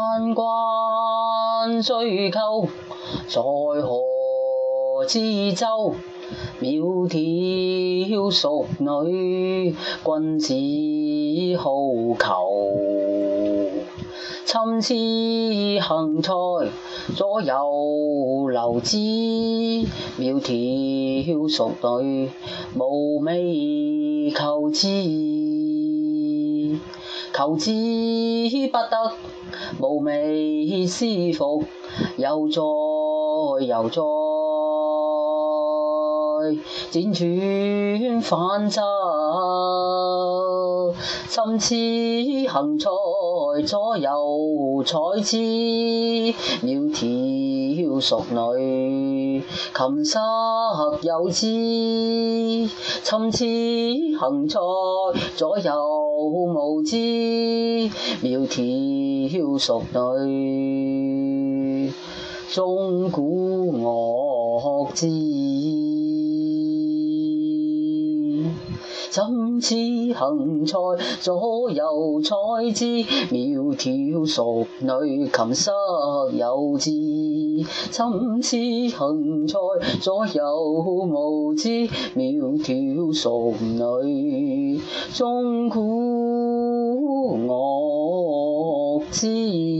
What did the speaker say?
关关雎鸠，在河之洲。窈窕淑女，君子好逑。参差荇菜，左右流之。窈窕淑女，寤寐求之。求之不得，寤寐思服，悠哉悠哉，辗转反侧。参差荇菜，左右采之。窈田。淑女，琴瑟友之。参差荇菜，左右芼之。窈窕淑女，钟鼓乐之。参差荇菜，左右采之。窈窕淑女，琴瑟友之。参差荇菜，左右无之。窈窕淑女，钟鼓乐之。